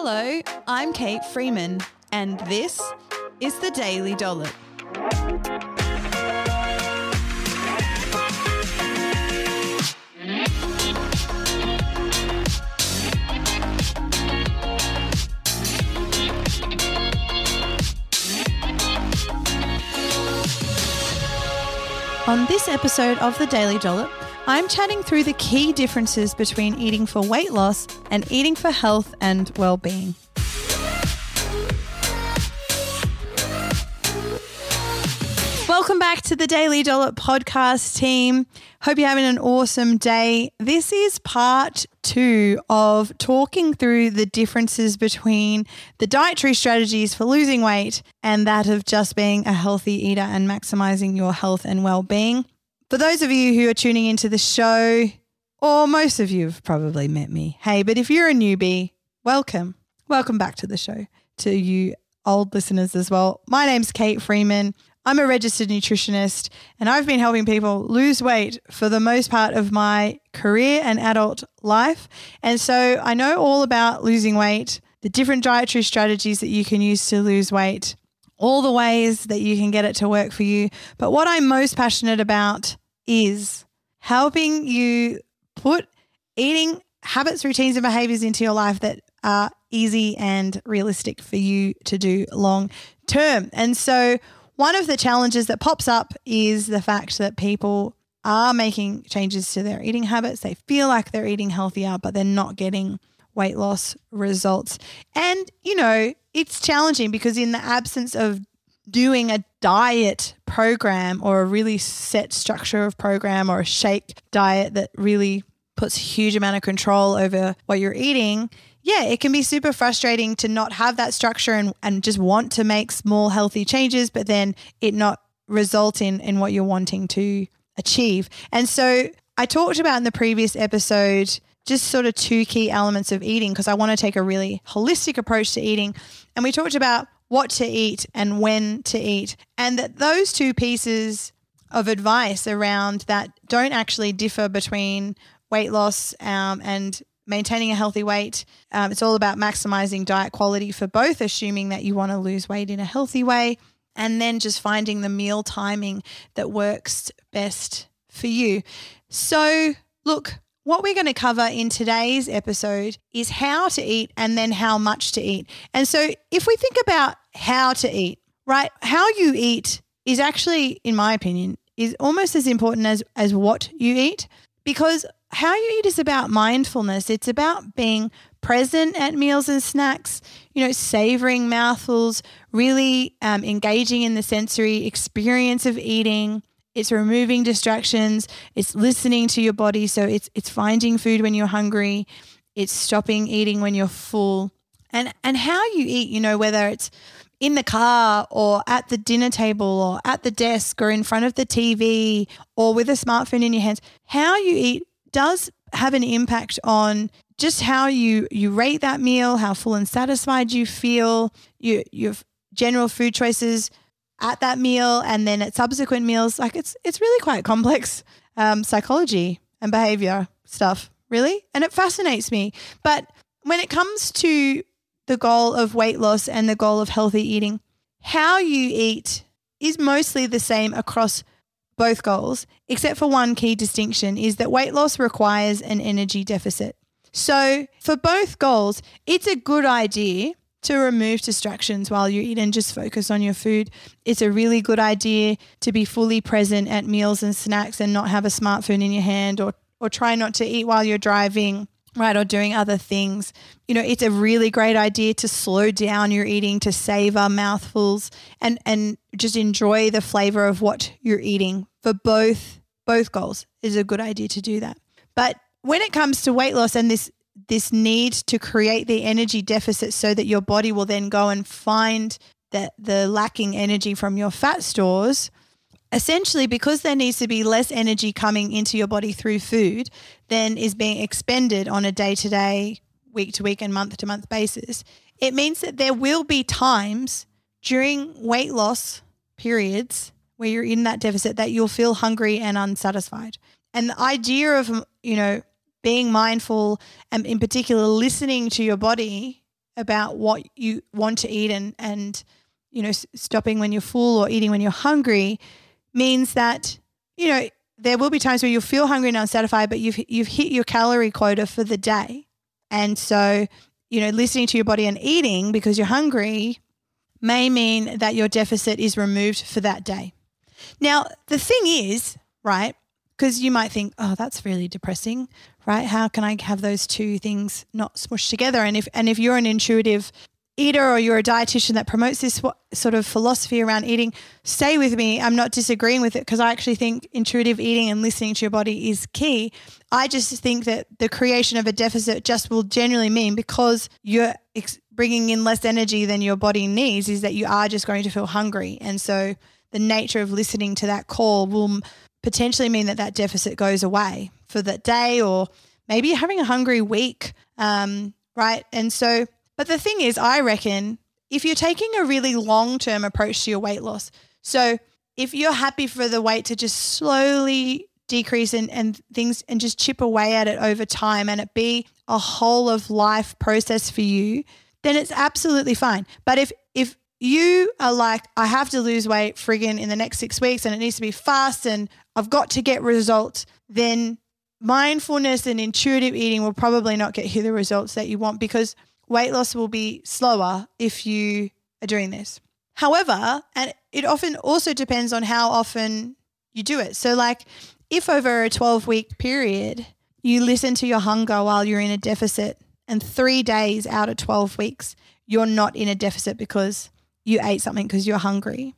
Hello, I'm Kate Freeman, and this is the Daily Dollop. On this episode of the Daily Dollop, I'm chatting through the key differences between eating for weight loss and eating for health and well-being. Welcome back to the Daily Dollop podcast team. Hope you're having an awesome day. This is part two of talking through the differences between the dietary strategies for losing weight and that of just being a healthy eater and maximizing your health and well being. For those of you who are tuning into the show, or most of you have probably met me, hey, but if you're a newbie, welcome. Welcome back to the show to you old listeners as well. My name's Kate Freeman. I'm a registered nutritionist and I've been helping people lose weight for the most part of my career and adult life. And so I know all about losing weight, the different dietary strategies that you can use to lose weight, all the ways that you can get it to work for you. But what I'm most passionate about is helping you put eating habits, routines, and behaviors into your life that are easy and realistic for you to do long term. And so one of the challenges that pops up is the fact that people are making changes to their eating habits. They feel like they're eating healthier, but they're not getting weight loss results. And, you know, it's challenging because in the absence of doing a diet program or a really set structure of program or a shake diet that really puts a huge amount of control over what you're eating, yeah, it can be super frustrating to not have that structure and, and just want to make small healthy changes, but then it not result in, in what you're wanting to achieve. And so I talked about in the previous episode just sort of two key elements of eating because I want to take a really holistic approach to eating. And we talked about what to eat and when to eat, and that those two pieces of advice around that don't actually differ between weight loss um, and maintaining a healthy weight. Um, it's all about maximizing diet quality for both, assuming that you want to lose weight in a healthy way, and then just finding the meal timing that works best for you. So, look, what we're going to cover in today's episode is how to eat and then how much to eat. And so, if we think about how to eat, right, how you eat is actually, in my opinion, is almost as important as, as what you eat because how you eat is about mindfulness. It's about being present at meals and snacks, you know, savoring mouthfuls, really um, engaging in the sensory experience of eating. It's removing distractions. It's listening to your body. So it's it's finding food when you're hungry. It's stopping eating when you're full. And and how you eat, you know, whether it's in the car or at the dinner table or at the desk or in front of the TV or with a smartphone in your hands, how you eat does have an impact on just how you you rate that meal, how full and satisfied you feel, your your general food choices at that meal, and then at subsequent meals. Like it's it's really quite complex um, psychology and behavior stuff, really, and it fascinates me. But when it comes to the goal of weight loss and the goal of healthy eating, how you eat is mostly the same across both goals, except for one key distinction is that weight loss requires an energy deficit. So, for both goals, it's a good idea to remove distractions while you eat and just focus on your food. It's a really good idea to be fully present at meals and snacks and not have a smartphone in your hand or or try not to eat while you're driving right or doing other things. You know it's a really great idea to slow down your eating to savor mouthfuls and and just enjoy the flavor of what you're eating. For both both goals is a good idea to do that. But when it comes to weight loss and this this need to create the energy deficit so that your body will then go and find that the lacking energy from your fat stores essentially because there needs to be less energy coming into your body through food than is being expended on a day to day, week to week, and month to month basis, it means that there will be times during weight loss periods where you're in that deficit that you'll feel hungry and unsatisfied. And the idea of, you know, being mindful and in particular listening to your body about what you want to eat and and you know stopping when you're full or eating when you're hungry means that you know there will be times where you'll feel hungry and unsatisfied but you've you've hit your calorie quota for the day. And so you know listening to your body and eating because you're hungry may mean that your deficit is removed for that day. Now the thing is right because you might think oh that's really depressing right how can i have those two things not smushed together and if and if you're an intuitive eater or you're a dietitian that promotes this sort of philosophy around eating, stay with me. I'm not disagreeing with it because I actually think intuitive eating and listening to your body is key. I just think that the creation of a deficit just will generally mean because you're ex- bringing in less energy than your body needs, is that you are just going to feel hungry. And so the nature of listening to that call will potentially mean that that deficit goes away for that day or maybe you're having a hungry week. Um, right. And so, but the thing is, I reckon if you're taking a really long term approach to your weight loss, so if you're happy for the weight to just slowly decrease and, and things and just chip away at it over time and it be a whole of life process for you, then it's absolutely fine. But if if you are like, I have to lose weight friggin' in the next six weeks and it needs to be fast and I've got to get results, then mindfulness and intuitive eating will probably not get you the results that you want because weight loss will be slower if you are doing this. However, and it often also depends on how often you do it. So, like if over a 12 week period, you listen to your hunger while you're in a deficit, and three days out of 12 weeks, you're not in a deficit because you ate something because you're hungry.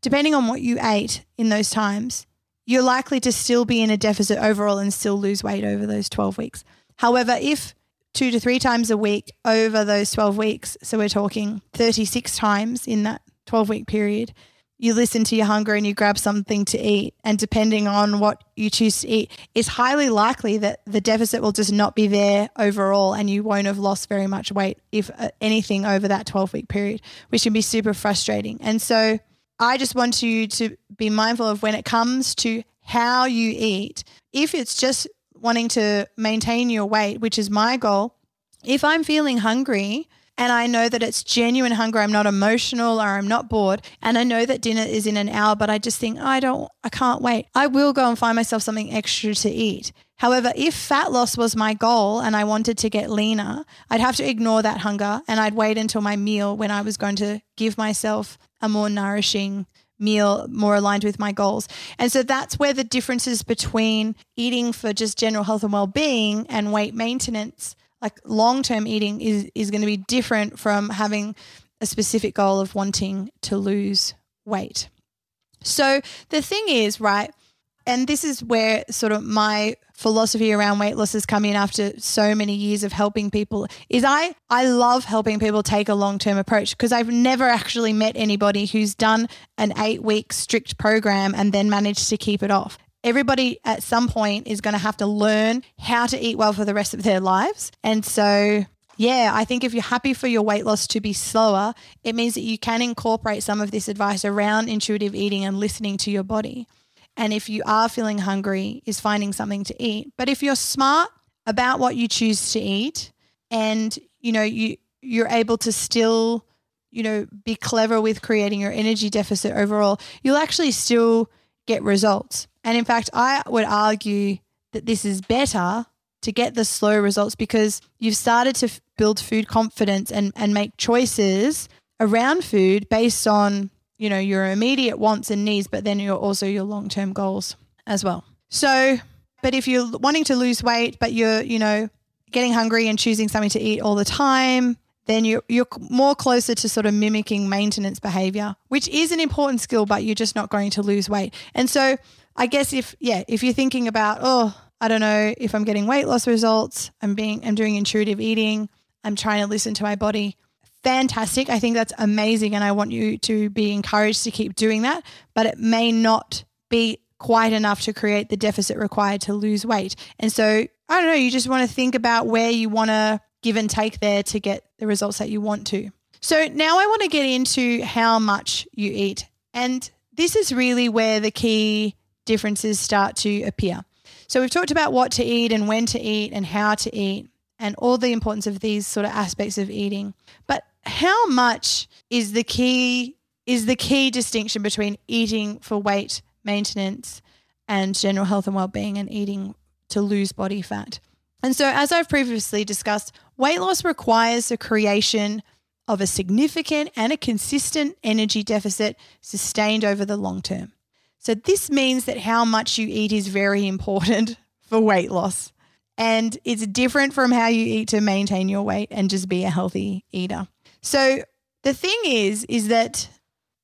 Depending on what you ate in those times, you're likely to still be in a deficit overall and still lose weight over those 12 weeks. However, if two to three times a week over those 12 weeks. So we're talking 36 times in that 12 week period. You listen to your hunger and you grab something to eat. And depending on what you choose to eat, it's highly likely that the deficit will just not be there overall and you won't have lost very much weight, if uh, anything, over that 12 week period, which can be super frustrating. And so I just want you to be mindful of when it comes to how you eat. If it's just wanting to maintain your weight, which is my goal, if I'm feeling hungry and I know that it's genuine hunger, I'm not emotional or I'm not bored, and I know that dinner is in an hour, but I just think, I don't, I can't wait, I will go and find myself something extra to eat. However, if fat loss was my goal and I wanted to get leaner, I'd have to ignore that hunger and I'd wait until my meal when I was going to give myself a more nourishing meal more aligned with my goals. And so that's where the differences between eating for just general health and well-being and weight maintenance, like long-term eating is is going to be different from having a specific goal of wanting to lose weight. So the thing is, right, and this is where sort of my philosophy around weight loss has come in after so many years of helping people is I I love helping people take a long-term approach because I've never actually met anybody who's done an 8-week strict program and then managed to keep it off. Everybody at some point is going to have to learn how to eat well for the rest of their lives. And so yeah, I think if you're happy for your weight loss to be slower, it means that you can incorporate some of this advice around intuitive eating and listening to your body and if you are feeling hungry, is finding something to eat. But if you're smart about what you choose to eat and you know you you're able to still you know be clever with creating your energy deficit overall, you'll actually still get results. And in fact, I would argue that this is better to get the slow results because you've started to f- build food confidence and, and make choices around food based on you know, your immediate wants and needs, but then you're also your long term goals as well. So, but if you're wanting to lose weight, but you're, you know, getting hungry and choosing something to eat all the time, then you're, you're more closer to sort of mimicking maintenance behavior, which is an important skill, but you're just not going to lose weight. And so I guess if, yeah, if you're thinking about, oh, I don't know if I'm getting weight loss results, I'm being, I'm doing intuitive eating, I'm trying to listen to my body fantastic. I think that's amazing. And I want you to be encouraged to keep doing that. But it may not be quite enough to create the deficit required to lose weight. And so, I don't know, you just want to think about where you want to give and take there to get the results that you want to. So, now I want to get into how much you eat. And this is really where the key differences start to appear. So, we've talked about what to eat and when to eat and how to eat. and all the importance of these sort of aspects of eating. But how much is the key is the key distinction between eating for weight maintenance and general health and well-being and eating to lose body fat. And so as I've previously discussed, weight loss requires the creation of a significant and a consistent energy deficit sustained over the long term. So this means that how much you eat is very important for weight loss. And it's different from how you eat to maintain your weight and just be a healthy eater. So the thing is, is that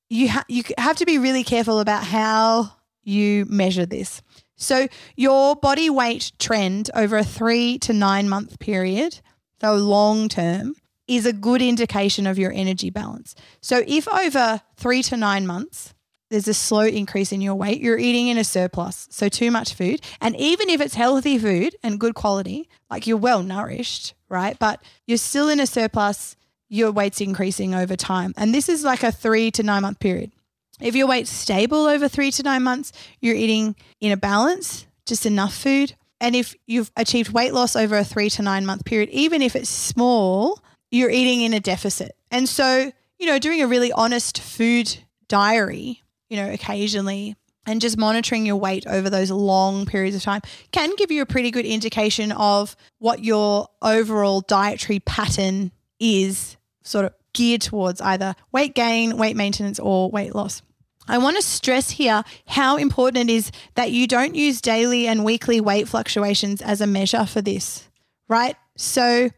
you ha- you have to be really careful about how you measure this. So your body weight trend over a three to nine month period, so long term, is a good indication of your energy balance. So if over three to nine months, there's a slow increase in your weight, you're eating in a surplus, so too much food. And even if it's healthy food and good quality, like you're well nourished, right? But you're still in a surplus your weight's increasing over time. And this is like a three to nine month period. If your weight's stable over three to nine months, you're eating in a balance, just enough food. And if you've achieved weight loss over a three to nine month period, even if it's small, you're eating in a deficit. And so, you know, doing a really honest food diary, you know, occasionally and just monitoring your weight over those long periods of time can give you a pretty good indication of what your overall dietary pattern is sort of geared towards either weight gain, weight maintenance, or weight loss. I want to stress here how important it is that you don't use daily and weekly weight fluctuations as a measure for this, right? So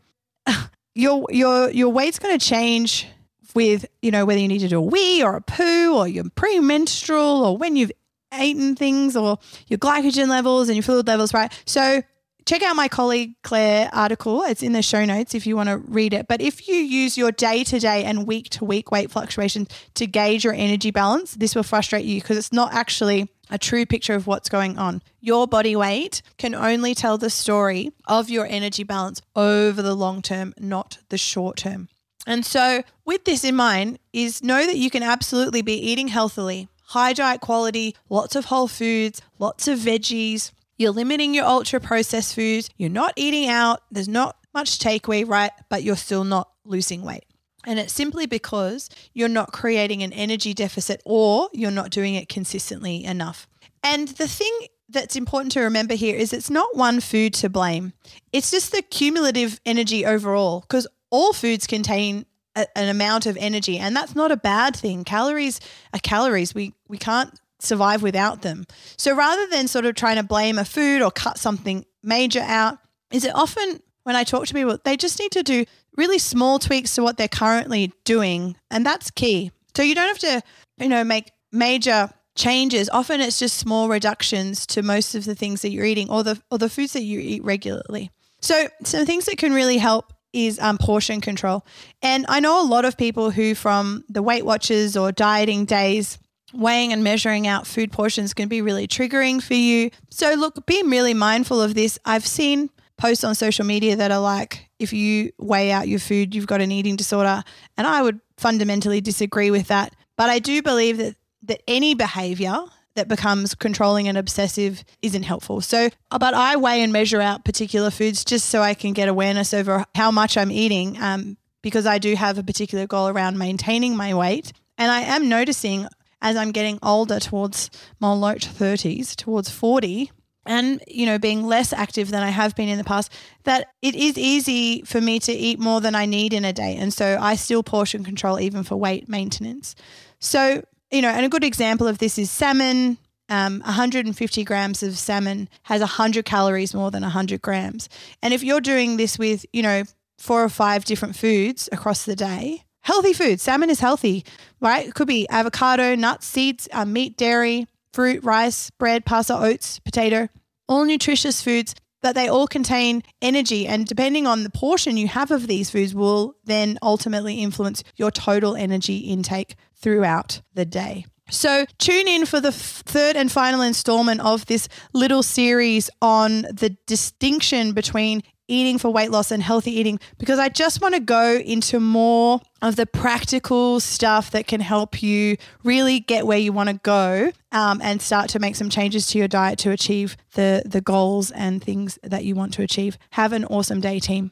your your your weight's going to change with, you know, whether you need to do a wee or a poo or you're premenstrual or when you've eaten things or your glycogen levels and your fluid levels, right? So check out my colleague Clare article. It's in the show notes if you want to read it. But if you use your day to day and week to week weight fluctuations to gauge your energy balance, this will frustrate you because it's not actually a true picture of what's going on. Your body weight can only tell the story of your energy balance over the long term, not the short term. And so, with this in mind, is know that you can absolutely be eating healthily, high diet quality, lots of whole foods, lots of veggies, you're limiting your ultra processed foods. You're not eating out. There's not much takeaway, right? But you're still not losing weight. And it's simply because you're not creating an energy deficit or you're not doing it consistently enough. And the thing that's important to remember here is it's not one food to blame. It's just the cumulative energy overall because all foods contain a, an amount of energy and that's not a bad thing. Calories are calories. We we can't survive without them. So rather than sort of trying to blame a food or cut something major out, is it often when I talk to people, they just need to do really small tweaks to what they're currently doing. And that's key. So you don't have to, you know, make major changes. Often it's just small reductions to most of the things that you're eating or the or the foods that you eat regularly. So some things that can really help is um, portion control. And I know a lot of people who from the Weight Watchers or dieting days weighing and measuring out food portions can be really triggering for you. So, look, be really mindful of this. I've seen posts on social media that are like, if you weigh out your food, you've got an eating disorder. And I would fundamentally disagree with that. But I do believe that, that any behavior that becomes controlling and obsessive isn't helpful. So, but I weigh and measure out particular foods just so I can get awareness over how much I'm eating um, because I do have a particular goal around maintaining my weight. And I am noticing as I'm getting older towards my late 30s, towards 40, and you know being less active than I have been in the past that it is easy for me to eat more than I need in a day and so I still portion control even for weight maintenance so you know and a good example of this is salmon um, 150 grams of salmon has 100 calories more than 100 grams and if you're doing this with you know four or five different foods across the day healthy food. Salmon is healthy, right? It could be avocado, nuts, seeds, uh, meat, dairy, fruit, rice, bread, pasta, oats, potato, all nutritious foods, but they all contain energy. And depending on the portion you have of these foods, will then ultimately influence your total energy intake throughout the day. So, tune in for the f- third and final installment of this little series on the distinction between eating for weight loss and healthy eating because I just want to go into more of the practical stuff that can help you really get where you want to go um, and start to make some changes to your diet to achieve the the goals and things that you want to achieve. Have an awesome day, team.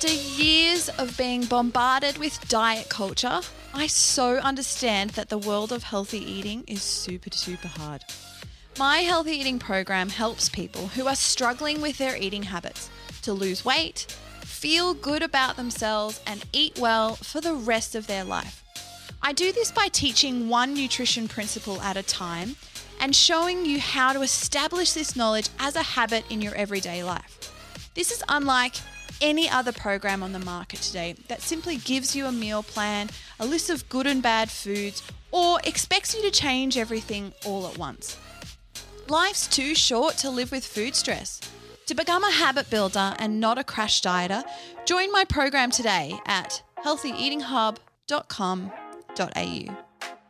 After years of being bombarded with diet culture, I so understand that the world of healthy eating is super, super hard. My healthy eating program helps people who are struggling with their eating habits to lose weight, feel good about themselves, and eat well for the rest of their life. I do this by teaching one nutrition principle at a time and showing you how to establish this knowledge as a habit in your everyday life. This is unlike any other program on the market today that simply gives you a meal plan, a list of good and bad foods, or expects you to change everything all at once. Life's too short to live with food stress. To become a habit builder and not a crash dieter, join my program today at healthyeatinghub.com.au.